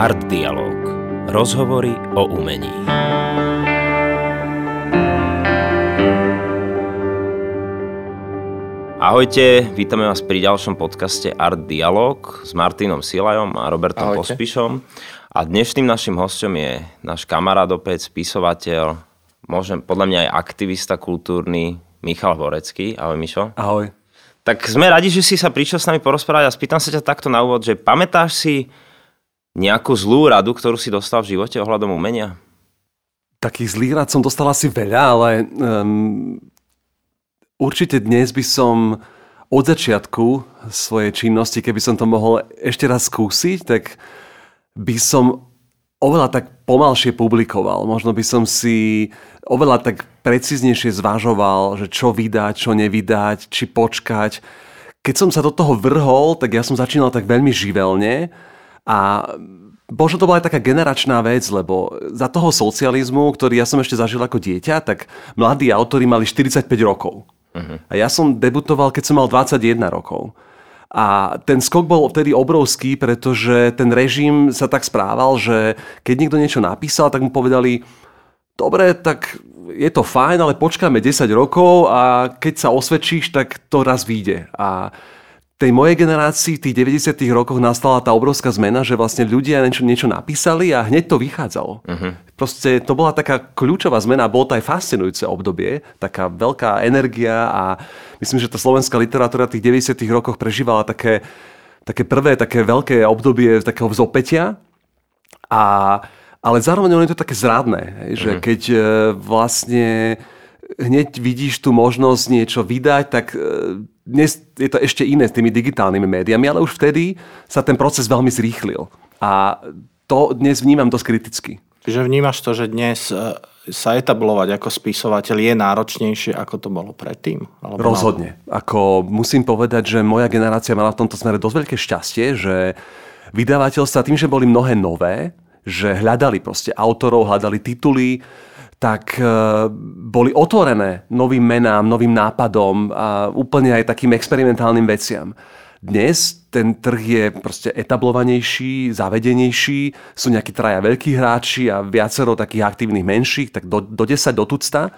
Art Dialog. Rozhovory o umení. Ahojte, vítame vás pri ďalšom podcaste Art Dialog s Martinom Silajom a Robertom Ahojte. Pospišom. A dnešným našim hostom je náš kamarát opäť, spisovateľ, môžem, podľa mňa aj aktivista kultúrny Michal Horecký. Ahoj Mišo. Ahoj. Tak sme radi, že si sa prišiel s nami porozprávať a spýtam sa ťa takto na úvod, že pamätáš si nejakú zlú radu, ktorú si dostal v živote ohľadom umenia? Takých zlých rád som dostal asi veľa, ale um, určite dnes by som od začiatku svojej činnosti, keby som to mohol ešte raz skúsiť, tak by som oveľa tak pomalšie publikoval. Možno by som si oveľa tak preciznejšie zvažoval, že čo vydať, čo nevydať, či počkať. Keď som sa do toho vrhol, tak ja som začínal tak veľmi živelne a možno to bola aj taká generačná vec, lebo za toho socializmu, ktorý ja som ešte zažil ako dieťa, tak mladí autori mali 45 rokov. Uh-huh. A ja som debutoval, keď som mal 21 rokov. A ten skok bol vtedy obrovský, pretože ten režim sa tak správal, že keď niekto niečo napísal, tak mu povedali, dobre, tak je to fajn, ale počkáme 10 rokov a keď sa osvedčíš, tak to raz vyjde. A tej mojej generácii v tých 90 rokoch nastala tá obrovská zmena, že vlastne ľudia niečo, niečo napísali a hneď to vychádzalo. Uh-huh. Proste to bola taká kľúčová zmena, bolo to aj fascinujúce obdobie, taká veľká energia a myslím, že tá slovenská literatúra v tých 90 rokoch prežívala také, také prvé, také veľké obdobie takého vzopetia. A, ale zároveň je to také zradné, že uh-huh. keď e, vlastne hneď vidíš tú možnosť niečo vydať, tak e, dnes je to ešte iné s tými digitálnymi médiami, ale už vtedy sa ten proces veľmi zrýchlil. A to dnes vnímam dosť kriticky. Čiže vnímaš to, že dnes e, sa etablovať ako spisovateľ je náročnejšie, ako to bolo predtým? Alebo Rozhodne. Ako musím povedať, že moja generácia mala v tomto smere dosť veľké šťastie, že vydavateľstva tým, že boli mnohé nové, že hľadali proste autorov, hľadali tituly, tak e, boli otvorené novým menám, novým nápadom a úplne aj takým experimentálnym veciam. Dnes ten trh je proste etablovanejší, zavedenejší, sú nejakí traja veľkí hráči a viacero takých aktívnych menších, tak do, do 10 do tucta.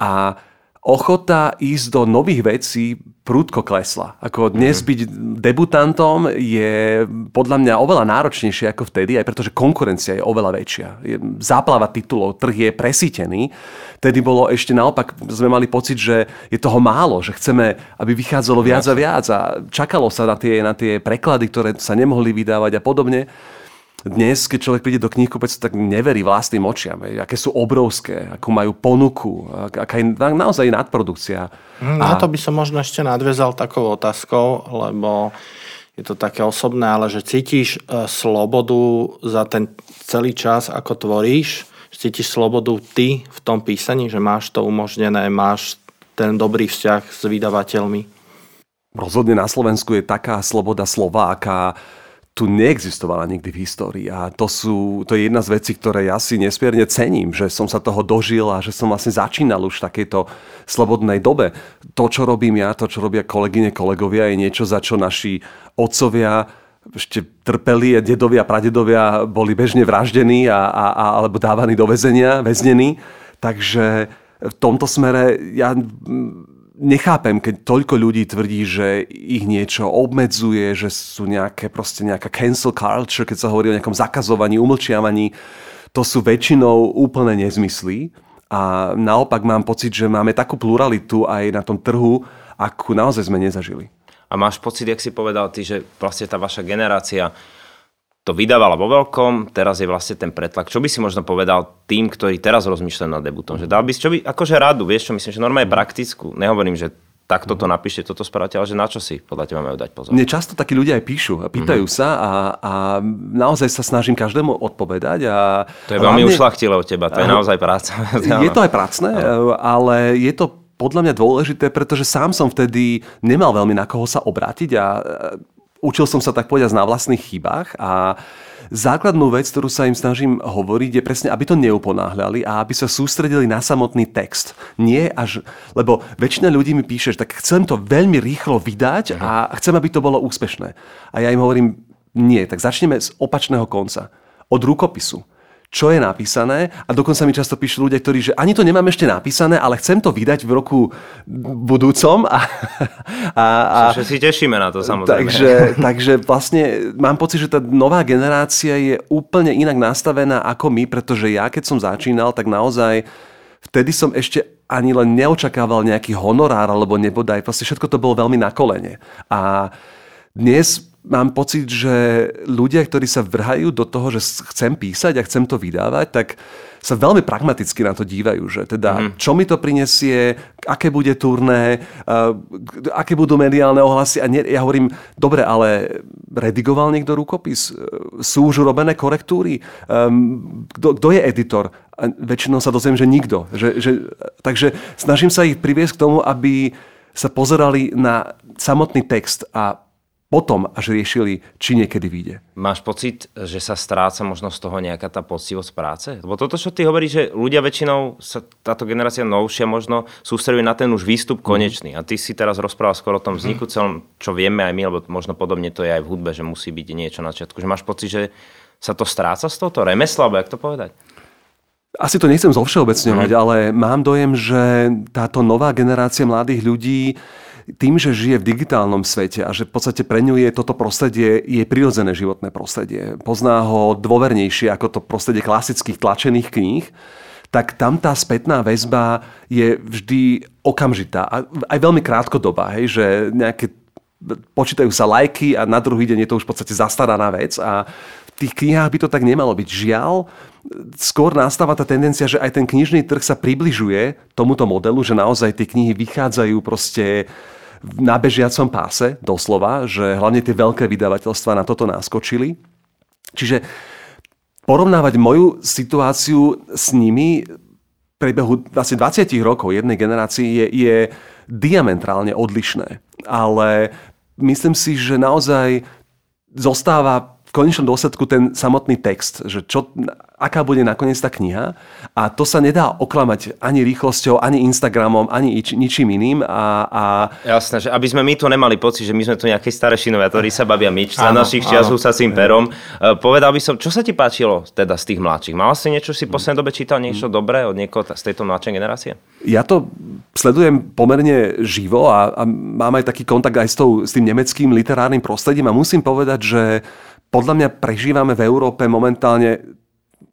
A ochota ísť do nových vecí prúdko klesla. Ako dnes mm. byť debutantom je podľa mňa oveľa náročnejšie ako vtedy, aj pretože konkurencia je oveľa väčšia. Je záplava titulov, trh je presítený. Tedy bolo ešte naopak, sme mali pocit, že je toho málo, že chceme, aby vychádzalo viac a viac a čakalo sa na tie, na tie preklady, ktoré sa nemohli vydávať a podobne dnes, keď človek príde do knihkupectva, tak neverí vlastným očiam. Aké sú obrovské, akú majú ponuku, aká je naozaj nadprodukcia. Hm, na to by som možno ešte nadviezal takou otázkou, lebo je to také osobné, ale že cítiš e, slobodu za ten celý čas, ako tvoríš, cítiš slobodu ty v tom písaní, že máš to umožnené, máš ten dobrý vzťah s vydavateľmi? Rozhodne na Slovensku je taká sloboda slova, aká tu neexistovala nikdy v histórii. A to, sú, to je jedna z vecí, ktoré ja si nesmierne cením, že som sa toho dožil a že som vlastne začínal už v takejto slobodnej dobe. To, čo robím ja, to, čo robia kolegyne, kolegovia, je niečo, za čo naši otcovia ešte trpeli, dedovia, pradedovia boli bežne vraždení a, a, a, alebo dávaní do väzenia, väznení. Takže v tomto smere ja nechápem, keď toľko ľudí tvrdí, že ich niečo obmedzuje, že sú nejaké, proste nejaká cancel culture, keď sa hovorí o nejakom zakazovaní, umlčiavaní. To sú väčšinou úplne nezmysly. A naopak mám pocit, že máme takú pluralitu aj na tom trhu, akú naozaj sme nezažili. A máš pocit, jak si povedal ty, že vlastne tá vaša generácia to vydávala vo veľkom, teraz je vlastne ten pretlak. Čo by si možno povedal tým, ktorí teraz rozmýšľajú nad debutom? Že dal by si, čo by, akože radu, vieš čo, myslím, že normálne praktickú. Nehovorím, že tak toto napíšte, toto spravte, ale že na čo si podľa teba majú dať pozor? Mne často takí ľudia aj píšu a pýtajú mm-hmm. sa a, a naozaj sa snažím každému odpovedať. A to je veľmi hlavne, ušlachtile od teba, to je naozaj práca. Je to aj pracné, ale je to podľa mňa dôležité, pretože sám som vtedy nemal veľmi na koho sa obrátiť a učil som sa tak povedať na vlastných chybách a základnú vec, ktorú sa im snažím hovoriť, je presne, aby to neuponáhľali a aby sa sústredili na samotný text. Nie až, lebo väčšina ľudí mi píše, že tak chcem to veľmi rýchlo vydať a chcem, aby to bolo úspešné. A ja im hovorím, nie, tak začneme z opačného konca. Od rukopisu čo je napísané a dokonca mi často píšu ľudia, ktorí, že ani to nemám ešte napísané, ale chcem to vydať v roku budúcom. A, a, a, si tešíme na to samozrejme. Takže, takže vlastne mám pocit, že tá nová generácia je úplne inak nastavená ako my, pretože ja keď som začínal, tak naozaj vtedy som ešte ani len neočakával nejaký honorár alebo nebodaj, proste všetko to bolo veľmi na kolene. A dnes mám pocit, že ľudia, ktorí sa vrhajú do toho, že chcem písať a chcem to vydávať, tak sa veľmi pragmaticky na to dívajú, že teda mm. čo mi to prinesie, aké bude turné, uh, aké budú mediálne ohlasy a nie, ja hovorím, dobre, ale redigoval niekto rukopis? Sú už urobené korektúry? Um, kto je editor? A väčšinou sa dozviem, že nikto. Že, že, takže snažím sa ich priviesť k tomu, aby sa pozerali na samotný text a potom až riešili, či niekedy vyjde. Máš pocit, že sa stráca možno z toho nejaká tá poctivosť práce? Lebo toto, čo ty hovoríš, že ľudia väčšinou, sa, táto generácia novšia možno sústreduje na ten už výstup mhm. konečný. A ty si teraz rozprával skoro o tom vzniku celom, čo vieme aj my, lebo možno podobne to je aj v hudbe, že musí byť niečo na začiatku. Že máš pocit, že sa to stráca z tohoto remesla, alebo jak to povedať? Asi to nechcem zovšeobecňovať, mm. ale mám dojem, že táto nová generácia mladých ľudí tým, že žije v digitálnom svete a že v podstate pre ňu je toto prostredie je prirodzené životné prostredie. Pozná ho dôvernejšie ako to prostredie klasických tlačených kníh, tak tam tá spätná väzba je vždy okamžitá a aj veľmi krátkodobá, hej, že nejaké počítajú sa lajky a na druhý deň je to už v podstate zastaraná vec a v tých knihách by to tak nemalo byť. Žiaľ, skôr nastáva tá tendencia, že aj ten knižný trh sa približuje tomuto modelu, že naozaj tie knihy vychádzajú proste na bežiacom páse, doslova, že hlavne tie veľké vydavateľstva na toto naskočili. Čiže porovnávať moju situáciu s nimi v priebehu asi 20 rokov jednej generácii je, je diametrálne odlišné. Ale myslím si, že naozaj zostáva konečnom dôsledku ten samotný text, že čo, aká bude nakoniec tá kniha a to sa nedá oklamať ani rýchlosťou, ani Instagramom, ani ič, ničím iným. A, a... Jasné, že aby sme my tu nemali pocit, že my sme tu nejaké staré šinovia, ktorí sa bavia myč, za našich čiasov sa tým perom. E, povedal by som, čo sa ti páčilo teda z tých mladších? Mal si niečo, si v poslednej dobe čítal niečo dobré od niekoho z tejto mladšej generácie? Ja to sledujem pomerne živo a, a mám aj taký kontakt aj s, tou, s tým nemeckým literárnym prostredím a musím povedať, že podľa mňa prežívame v Európe momentálne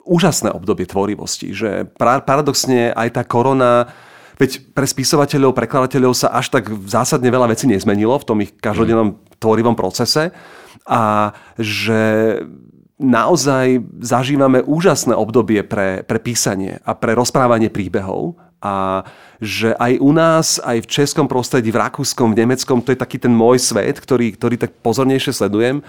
úžasné obdobie tvorivosti, že paradoxne aj tá korona Veď pre spisovateľov, prekladateľov sa až tak zásadne veľa vecí nezmenilo v tom ich každodennom tvorivom procese a že naozaj zažívame úžasné obdobie pre, pre písanie a pre rozprávanie príbehov a že aj u nás, aj v českom prostredí, v rakúskom, v nemeckom, to je taký ten môj svet, ktorý, ktorý tak pozornejšie sledujem,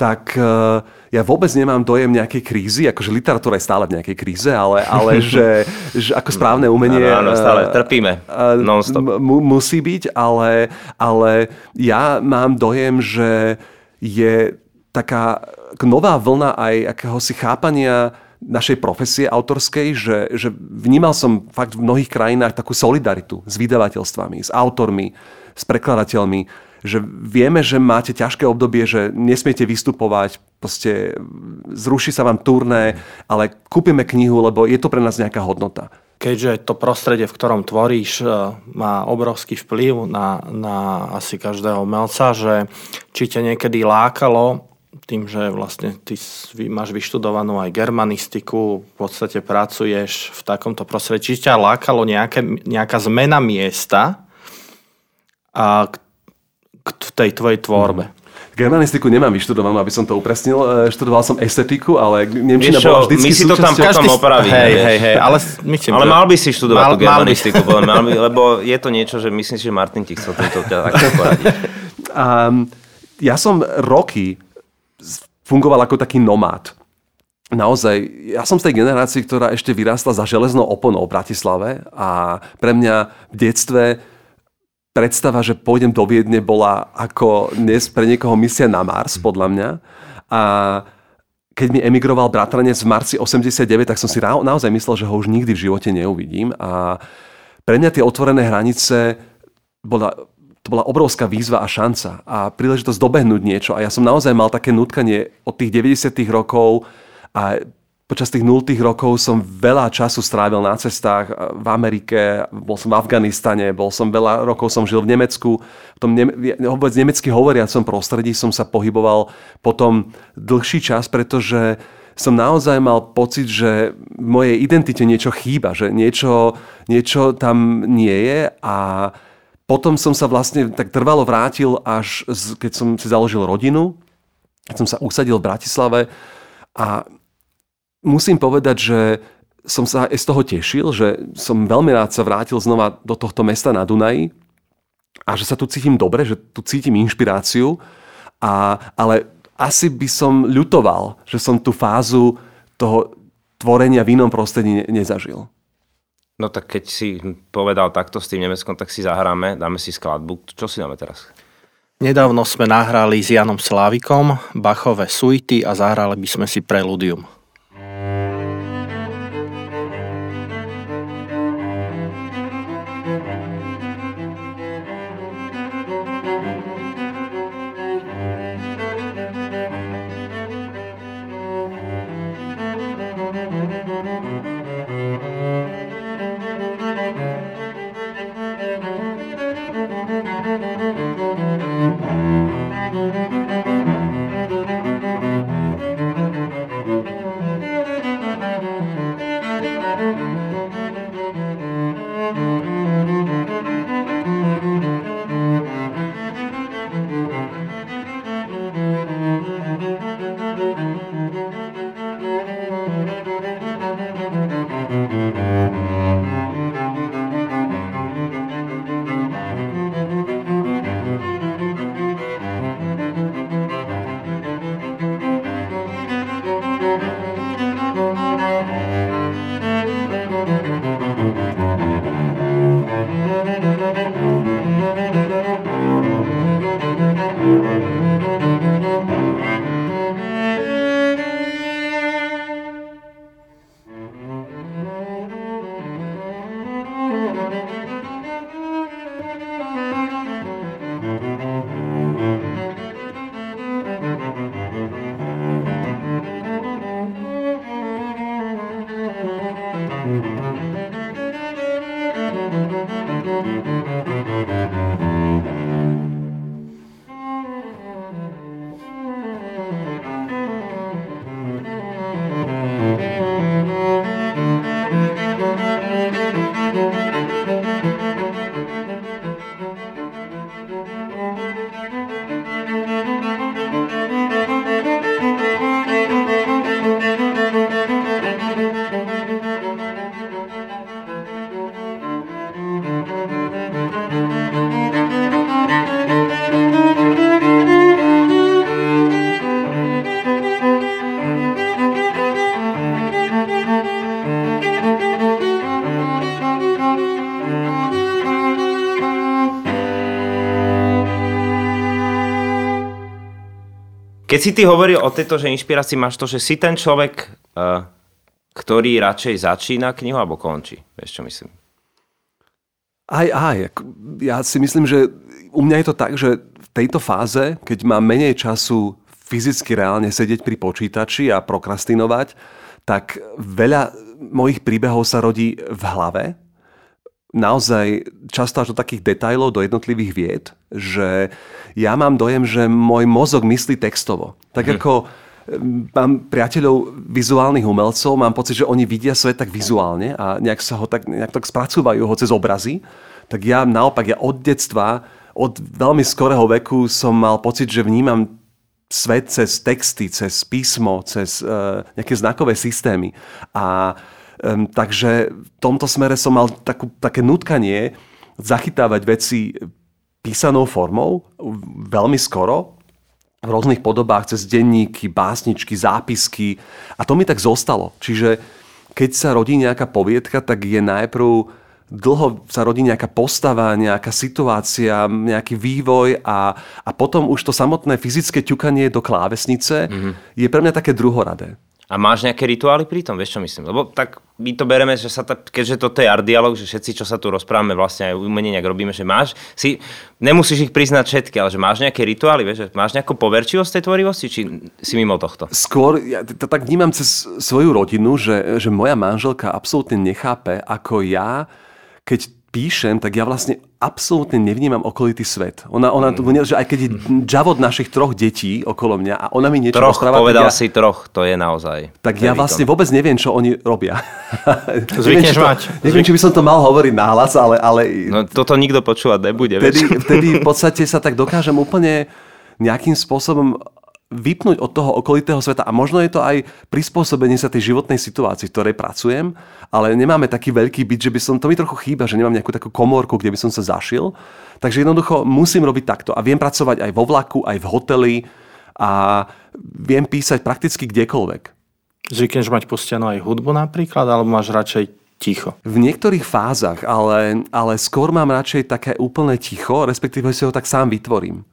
tak uh, ja vôbec nemám dojem nejakej krízy, akože literatúra je stále v nejakej kríze, ale, ale že, že ako správne umenie... Áno, áno stále trpíme, non-stop. M- musí byť, ale, ale ja mám dojem, že je taká nová vlna aj akéhosi chápania našej profesie autorskej, že, že vnímal som fakt v mnohých krajinách takú solidaritu s vydavateľstvami, s autormi, s prekladateľmi, že vieme, že máte ťažké obdobie, že nesmiete vystupovať, proste zruší sa vám turné, ale kúpime knihu, lebo je to pre nás nejaká hodnota. Keďže to prostredie, v ktorom tvoríš, e, má obrovský vplyv na, na asi každého umelca, že či ťa niekedy lákalo tým, že vlastne ty máš vyštudovanú aj germanistiku, v podstate pracuješ v takomto prostredí, či ťa lákalo nejaké, nejaká zmena miesta, a v tej tvojej tvorbe? Mm. Germanistiku nemám vyštudovanú, aby som to upresnil. E, študoval som estetiku, ale Nemčina bola vždycky My si to tam potom opravíme. Hej, hej, hej, ale, myslím, ale mal by si študovať mal, tú germanistiku, mal by. mal by, lebo je to niečo, že myslím si, že Martin ti chcel tento takto poradiť. Um, ja som roky fungoval ako taký nomád. Naozaj, ja som z tej generácii, ktorá ešte vyrastla za železnou oponou v Bratislave a pre mňa v detstve predstava, že pôjdem do Viedne bola ako dnes pre niekoho misia na Mars, podľa mňa. A keď mi emigroval bratranec v marci 89, tak som si naozaj myslel, že ho už nikdy v živote neuvidím. A pre mňa tie otvorené hranice bola to bola obrovská výzva a šanca a príležitosť dobehnúť niečo. A ja som naozaj mal také nutkanie od tých 90. rokov a počas tých 0. rokov som veľa času strávil na cestách v Amerike, bol som v Afganistane, bol som veľa rokov som žil v Nemecku. V tom ne, vôbec nemecky hovoriacom prostredí som sa pohyboval potom dlhší čas, pretože som naozaj mal pocit, že v mojej identite niečo chýba, že niečo, niečo tam nie je a potom som sa vlastne tak trvalo vrátil, až keď som si založil rodinu, keď som sa usadil v Bratislave a musím povedať, že som sa aj z toho tešil, že som veľmi rád sa vrátil znova do tohto mesta na Dunaji a že sa tu cítim dobre, že tu cítim inšpiráciu, a, ale asi by som ľutoval, že som tú fázu toho tvorenia v inom prostredí nezažil. No tak keď si povedal takto s tým Nemeckom, tak si zahráme, dáme si skladbu. Čo si dáme teraz? Nedávno sme nahrali s Janom Slávikom Bachové suity a zahrali by sme si Preludium. Keď si ty hovoril o tejto, že inšpirácii máš to, že si ten človek, uh, ktorý radšej začína knihu alebo končí. Vieš, čo myslím? Aj, aj. Ja si myslím, že u mňa je to tak, že v tejto fáze, keď mám menej času fyzicky reálne sedieť pri počítači a prokrastinovať, tak veľa mojich príbehov sa rodí v hlave naozaj často až do takých detajlov, do jednotlivých vied, že ja mám dojem, že môj mozog myslí textovo. Tak hm. ako mám priateľov vizuálnych umelcov, mám pocit, že oni vidia svet tak vizuálne a nejak sa ho tak, nejak tak spracúvajú ho cez obrazy. Tak ja naopak, ja od detstva, od veľmi skorého veku som mal pocit, že vnímam svet cez texty, cez písmo, cez uh, nejaké znakové systémy. A uh, Um, takže v tomto smere som mal takú, také nutkanie zachytávať veci písanou formou veľmi skoro, v rôznych podobách, cez denníky, básničky, zápisky. A to mi tak zostalo. Čiže keď sa rodí nejaká poviedka, tak je najprv dlho sa rodí nejaká postava, nejaká situácia, nejaký vývoj a, a potom už to samotné fyzické ťukanie do klávesnice mm-hmm. je pre mňa také druhoradé. A máš nejaké rituály pri tom, vieš čo myslím? Lebo tak my to bereme, že sa ta, keďže toto je art dialog, že všetci, čo sa tu rozprávame, vlastne aj umenie nejak robíme, že máš, si, nemusíš ich priznať všetky, ale že máš nejaké rituály, vieš, že máš nejakú poverčivosť tej tvorivosti, či si mimo tohto? Skôr, ja to tak vnímam cez svoju rodinu, že, že moja manželka absolútne nechápe, ako ja, keď píšem, tak ja vlastne absolútne nevnímam okolitý svet. Ona, ona mm. že aj keď je džavod našich troch detí okolo mňa a ona mi niečo troch, rozpráva... povedal ja, si troch, to je naozaj. Tak ja vlastne vôbec neviem, čo oni robia. neviem, či to, mať. neviem, či by som to mal hovoriť náhlas, ale... ale no toto nikto počúvať nebude. Vtedy, vtedy v podstate sa tak dokážem úplne nejakým spôsobom vypnúť od toho okolitého sveta a možno je to aj prispôsobenie sa tej životnej situácii, v ktorej pracujem, ale nemáme taký veľký byt, že by som, to mi trochu chýba, že nemám nejakú takú komórku, kde by som sa zašil. Takže jednoducho musím robiť takto a viem pracovať aj vo vlaku, aj v hoteli a viem písať prakticky kdekoľvek. Zvykneš mať pustenú aj hudbu napríklad, alebo máš radšej ticho? V niektorých fázach, ale, ale skôr mám radšej také úplné ticho, respektíve si ho tak sám vytvorím.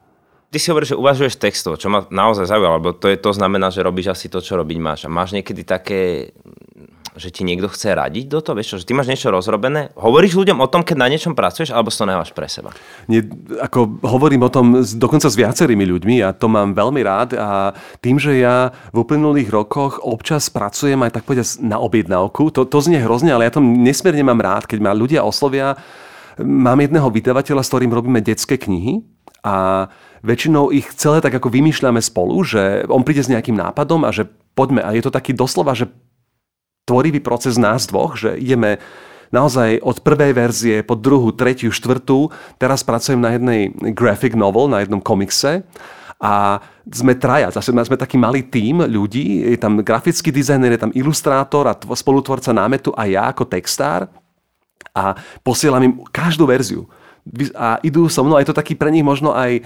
Ty si hovoríš, že uvažuješ textov, čo ma naozaj zaujalo, lebo to, je, to znamená, že robíš asi to, čo robiť máš. A máš niekedy také, že ti niekto chce radiť do toho, vieš čo, že ty máš niečo rozrobené? Hovoríš ľuďom o tom, keď na niečom pracuješ, alebo si to nemáš pre seba? Nie, ako hovorím o tom dokonca s viacerými ľuďmi a to mám veľmi rád a tým, že ja v uplynulých rokoch občas pracujem aj tak povedať na objednávku, to, to znie hrozne, ale ja to nesmierne mám rád, keď ma ľudia oslovia. Mám jedného vydavateľa, s ktorým robíme detské knihy a väčšinou ich celé tak ako vymýšľame spolu, že on príde s nejakým nápadom a že poďme. A je to taký doslova, že tvorivý proces nás dvoch, že ideme naozaj od prvej verzie po druhú, tretiu, štvrtú. Teraz pracujem na jednej graphic novel, na jednom komikse a sme traja, zase sme taký malý tím ľudí, je tam grafický dizajner, je tam ilustrátor a spolutvorca námetu a ja ako textár a posielam im každú verziu. A idú so mnou, a je to taký pre nich možno aj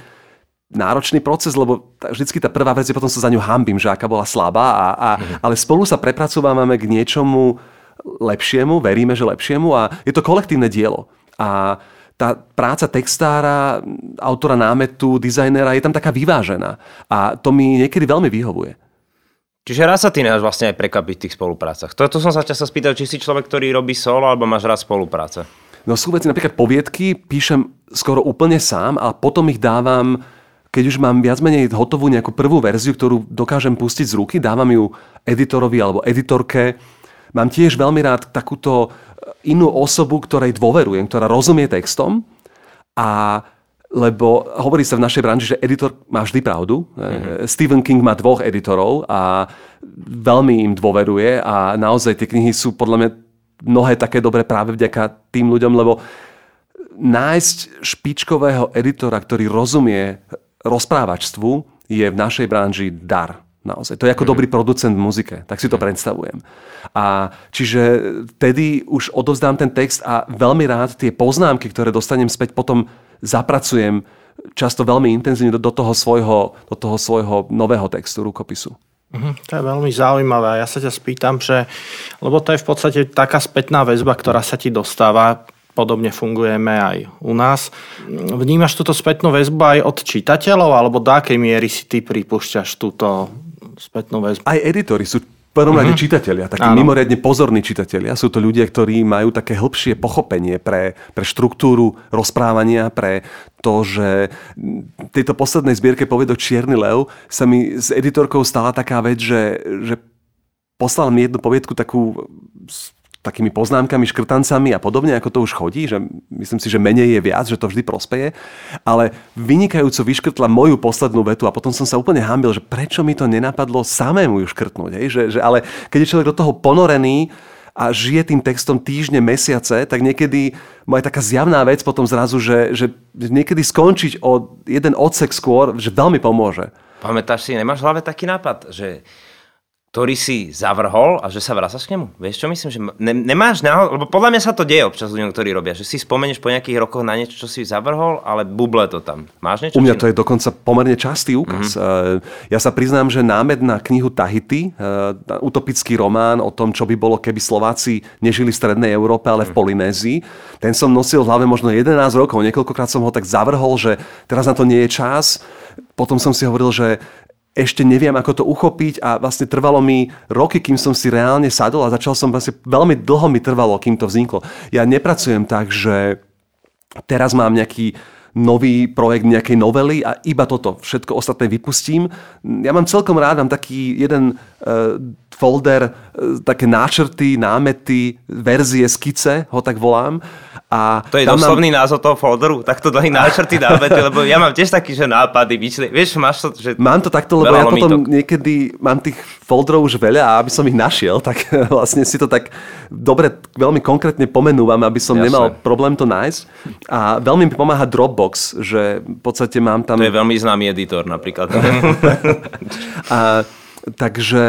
náročný proces, lebo vždycky tá prvá vec je potom sa za ňu hambím, že aká bola slabá, a, a, mm. ale spolu sa prepracovávame k niečomu lepšiemu, veríme, že lepšiemu a je to kolektívne dielo. A tá práca textára, autora námetu, dizajnera je tam taká vyvážená. A to mi niekedy veľmi vyhovuje. Čiže raz sa ty nedáš vlastne aj prekapiť v tých spoluprácach. Toto som sa často spýtal, či si človek, ktorý robí solo, alebo máš rád spolupráce. No sú veci, napríklad poviedky, píšem skoro úplne sám a potom ich dávam keď už mám viac menej hotovú nejakú prvú verziu, ktorú dokážem pustiť z ruky, dávam ju editorovi alebo editorke. Mám tiež veľmi rád takúto inú osobu, ktorej dôverujem, ktorá rozumie textom a lebo hovorí sa v našej branži, že editor má vždy pravdu. Mm-hmm. Stephen King má dvoch editorov a veľmi im dôveruje a naozaj tie knihy sú podľa mňa mnohé také dobré práve vďaka tým ľuďom, lebo nájsť špičkového editora, ktorý rozumie rozprávačstvu je v našej branži dar. Naozaj. To je ako mm. dobrý producent v muzike, tak si to mm. predstavujem. A čiže vtedy už odovzdám ten text a veľmi rád tie poznámky, ktoré dostanem späť, potom zapracujem často veľmi intenzívne do, do, toho, svojho, do toho svojho nového textu, rukopisu. Mm, to je veľmi zaujímavé. Ja sa ťa spýtam, že, lebo to je v podstate taká spätná väzba, ktorá sa ti dostáva Podobne fungujeme aj u nás. Vnímaš túto spätnú väzbu aj od čitateľov, alebo do akej miery si ty pripúšťaš túto spätnú väzbu? Aj editori sú prvom rade uh-huh. čitatelia, takí Áno. mimoriadne pozorní čitatelia. Sú to ľudia, ktorí majú také hĺbšie pochopenie pre, pre štruktúru rozprávania, pre to, že tejto poslednej zbierke povedok Čierny lev sa mi s editorkou stala taká vec, že, že poslal mi jednu poviedku takú takými poznámkami, škrtancami a podobne, ako to už chodí, že myslím si, že menej je viac, že to vždy prospeje, ale vynikajúco vyškrtla moju poslednú vetu a potom som sa úplne hambil, že prečo mi to nenapadlo samému ju škrtnúť, hej? Že, že, ale keď je človek do toho ponorený, a žije tým textom týždne, mesiace, tak niekedy má aj taká zjavná vec potom zrazu, že, že niekedy skončiť o jeden odsek skôr, že veľmi pomôže. Pamätáš si, nemáš v hlave taký nápad, že ktorý si zavrhol a že sa vracaš k nemu. Vieš čo myslím? Že ne, nemáš náhod, lebo podľa mňa sa to deje občas ľuďom, ktorí robia, že si spomenieš po nejakých rokoch na niečo, čo si zavrhol, ale buble to tam. Máš niečo? U mňa to je dokonca pomerne častý úkaz. Mm-hmm. Ja sa priznám, že námed na knihu Tahiti, eh, utopický román o tom, čo by bolo, keby Slováci nežili v Strednej Európe, ale v mhm. Polynézii, ten som nosil v hlave možno 11 rokov. Niekoľkokrát som ho tak zavrhol, že teraz na to nie je čas. Potom som si hovoril, že ešte neviem, ako to uchopiť a vlastne trvalo mi roky, kým som si reálne sadol a začal som vlastne, veľmi dlho mi trvalo, kým to vzniklo. Ja nepracujem tak, že teraz mám nejaký nový projekt nejakej novely a iba toto, všetko ostatné vypustím. Ja mám celkom rád, mám taký jeden uh, folder, uh, také náčrty, námety, verzie, skice, ho tak volám a to je doslovný mám... názov toho folderu, takto dlhý náčrty dáme, lebo ja mám tiež taký, že nápady, myšli... vieš, máš to, že... Mám to takto, lebo ja potom niekedy mám tých folderov už veľa a aby som ich našiel, tak vlastne si to tak dobre, veľmi konkrétne pomenúvam, aby som Jasne. nemal problém to nájsť. A veľmi mi pomáha Dropbox, že v podstate mám tam... To je veľmi známy editor napríklad. a Takže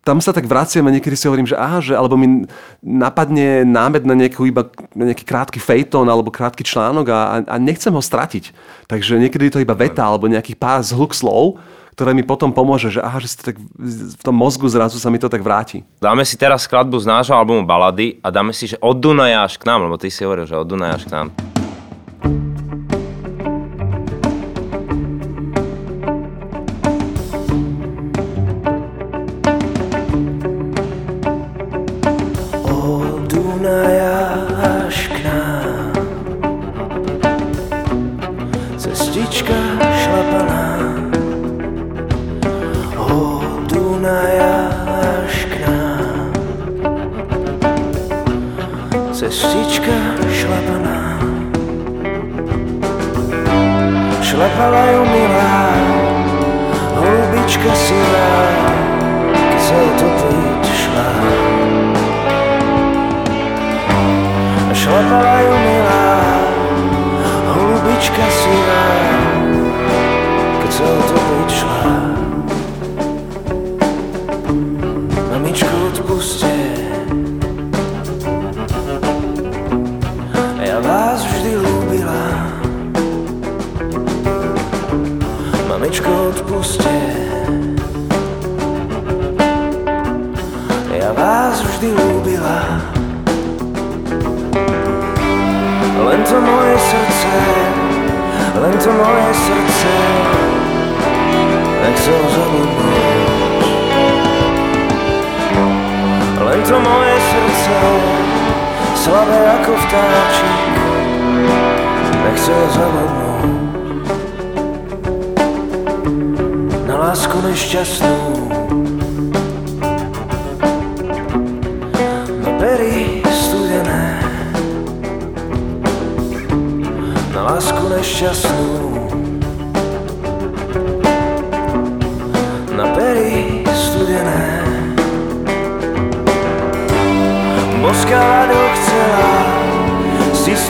tam sa tak vraciam a niekedy si hovorím, že aha, že alebo mi napadne námed na, nejakú iba, na nejaký krátky fejton alebo krátky článok a, a nechcem ho stratiť. Takže niekedy je to iba veta alebo nejaký pár zhluk slov, ktoré mi potom pomôže, že aha, že si to tak v tom mozgu zrazu sa mi to tak vráti. Dáme si teraz skladbu z nášho albumu Balady a dáme si, že od Dunaja až k nám, lebo ty si hovoril, že od Dunaja až k nám.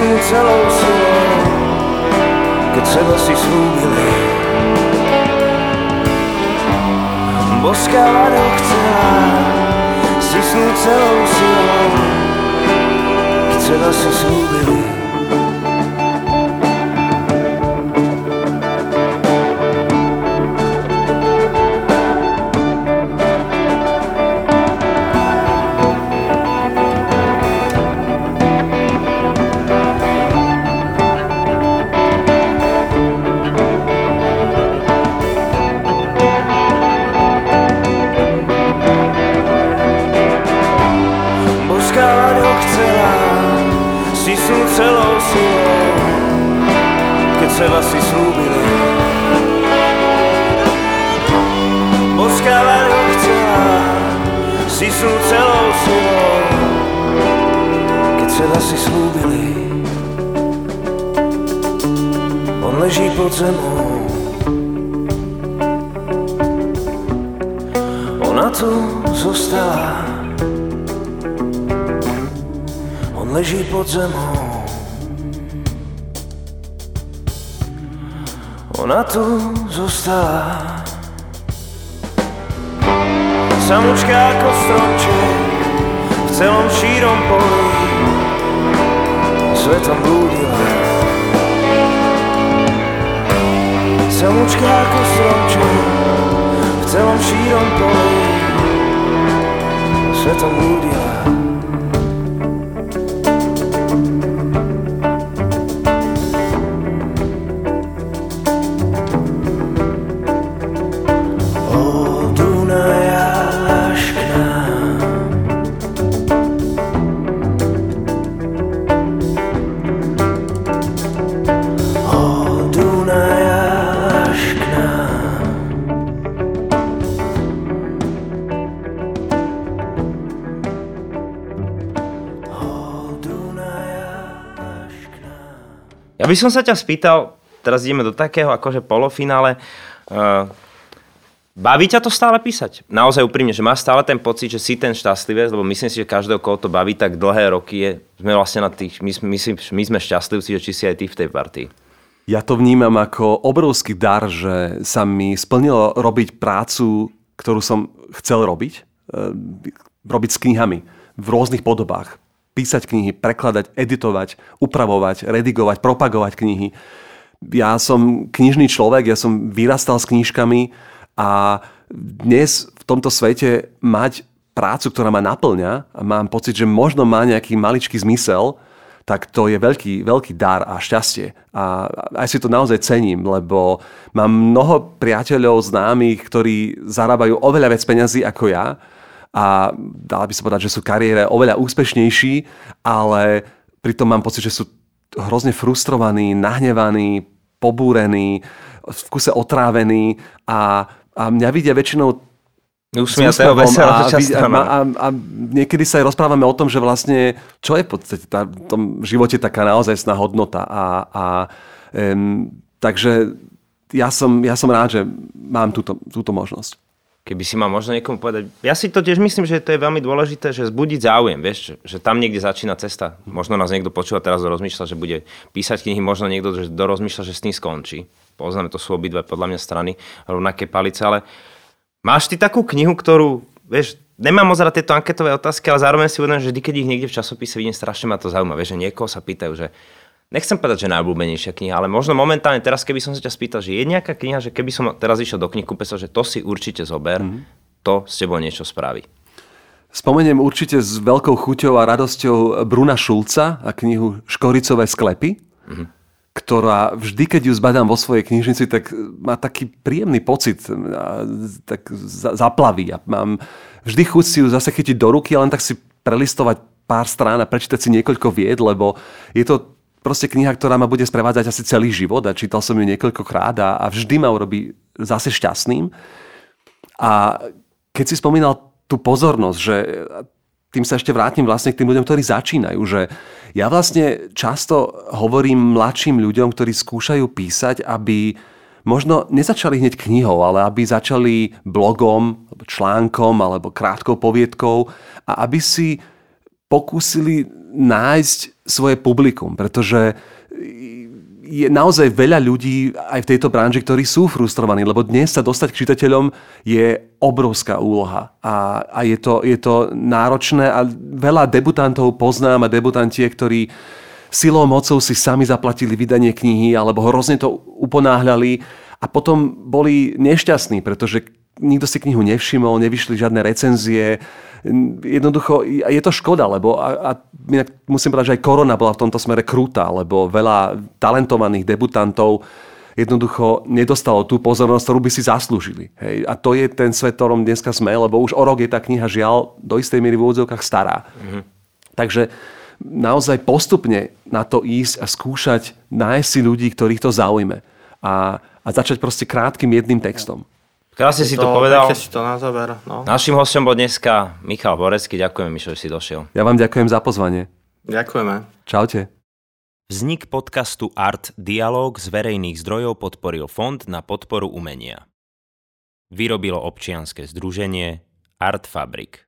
mu celou silou, keď seba si slúbili. Boská vado chcela stisnúť celou silou, keď seba si slúbili. sú celou silou, keď seba si slúbili. Poskávať ho chcela, si sú celou silou, keď seba si slúbili. On leží pod zemou, ona tu zostala. leží pod zemou. Ona tu zostala Samočká ako stromček v celom šírom poli svetom blúdila. Samočká ako stromček v celom šírom poli svetom blúdila. Ja by som sa ťa spýtal, teraz ideme do takého akože polofinále. Uh, baví ťa to stále písať? Naozaj úprimne, že máš stále ten pocit, že si ten šťastlivec, lebo myslím si, že každého, koho to baví, tak dlhé roky je, sme vlastne na tých, my, my, my sme šťastlivci, že či si aj ty v tej partii. Ja to vnímam ako obrovský dar, že sa mi splnilo robiť prácu, ktorú som chcel robiť. E, robiť s knihami v rôznych podobách. Písať knihy, prekladať, editovať, upravovať, redigovať, propagovať knihy. Ja som knižný človek, ja som vyrastal s knižkami a dnes v tomto svete mať prácu, ktorá ma naplňa a mám pocit, že možno má nejaký maličký zmysel, tak to je veľký, veľký dar a šťastie. A aj si to naozaj cením, lebo mám mnoho priateľov, známych, ktorí zarábajú oveľa viac peňazí ako ja a dala by sa povedať, že sú kariére oveľa úspešnejší, ale pritom mám pocit, že sú hrozne frustrovaní, nahnevaní, pobúrení, v kuse otrávení a, a mňa vidia väčšinou Usmiatého, veselého a, a, a, a niekedy sa aj rozprávame o tom, že vlastne, čo je v podstate tá, v tom živote taká naozaj hodnota. A, a um, takže ja som, ja som rád, že mám túto, túto možnosť. Keby si mal možno niekomu povedať, ja si to tiež myslím, že to je veľmi dôležité, že zbudiť záujem, vieš, že, že tam niekde začína cesta. Možno nás niekto počúva teraz rozmýšľa, že bude písať knihy, možno niekto že rozmýšľa, že s tým skončí. Poznáme, to sú obidve podľa mňa strany rovnaké palice, ale Máš ty takú knihu, ktorú, vieš, nemám moc tieto anketové otázky, ale zároveň si uvedomím, že vždy, keď ich niekde v časopise vidím, strašne ma to zaujíma. Vieš, že niekoho sa pýtajú, že nechcem povedať, že najobľúbenejšia kniha, ale možno momentálne teraz, keby som sa ťa spýtal, že je nejaká kniha, že keby som teraz išiel do knihkupectva, že to si určite zober, mm-hmm. to s tebou niečo spraví. Spomeniem určite s veľkou chuťou a radosťou Bruna Šulca a knihu Škoricové sklepy. Mm-hmm ktorá vždy, keď ju zbadám vo svojej knižnici, tak má taký príjemný pocit, tak zaplaví. A mám vždy chuť si ju zase chytiť do ruky a len tak si prelistovať pár strán a prečítať si niekoľko vied, lebo je to proste kniha, ktorá ma bude sprevádzať asi celý život a čítal som ju niekoľkokrát a, a vždy ma urobí zase šťastným. A keď si spomínal tú pozornosť, že tým sa ešte vrátim vlastne k tým ľuďom, ktorí začínajú, že ja vlastne často hovorím mladším ľuďom, ktorí skúšajú písať, aby možno nezačali hneď knihou, ale aby začali blogom, článkom alebo krátkou poviedkou a aby si pokúsili nájsť svoje publikum, pretože je naozaj veľa ľudí aj v tejto branži, ktorí sú frustrovaní, lebo dnes sa dostať k čitateľom je obrovská úloha. A, a je, to, je to náročné a veľa debutantov poznám a debutantie, ktorí silou mocou si sami zaplatili vydanie knihy alebo hrozne to uponáhľali a potom boli nešťastní, pretože nikto si knihu nevšimol, nevyšli žiadne recenzie. Jednoducho je to škoda, lebo a, a musím povedať, že aj korona bola v tomto smere krúta, lebo veľa talentovaných debutantov jednoducho nedostalo tú pozornosť, ktorú by si zaslúžili. Hej. A to je ten svet, ktorom dneska sme, lebo už o rok je tá kniha žiaľ do istej miery v úvodzovkách stará. Mm-hmm. Takže naozaj postupne na to ísť a skúšať nájsť si ľudí, ktorých to zaujme. A, a začať proste krátkým jedným textom. Krásne si to, to povedal. si to na záver. No. Našim hostom bol dneska Michal Borecký. Ďakujem, Mišo, že si došiel. Ja vám ďakujem za pozvanie. Ďakujeme. Čaute. Vznik podcastu Art Dialog z verejných zdrojov podporil Fond na podporu umenia. Vyrobilo občianske združenie Art Fabrik.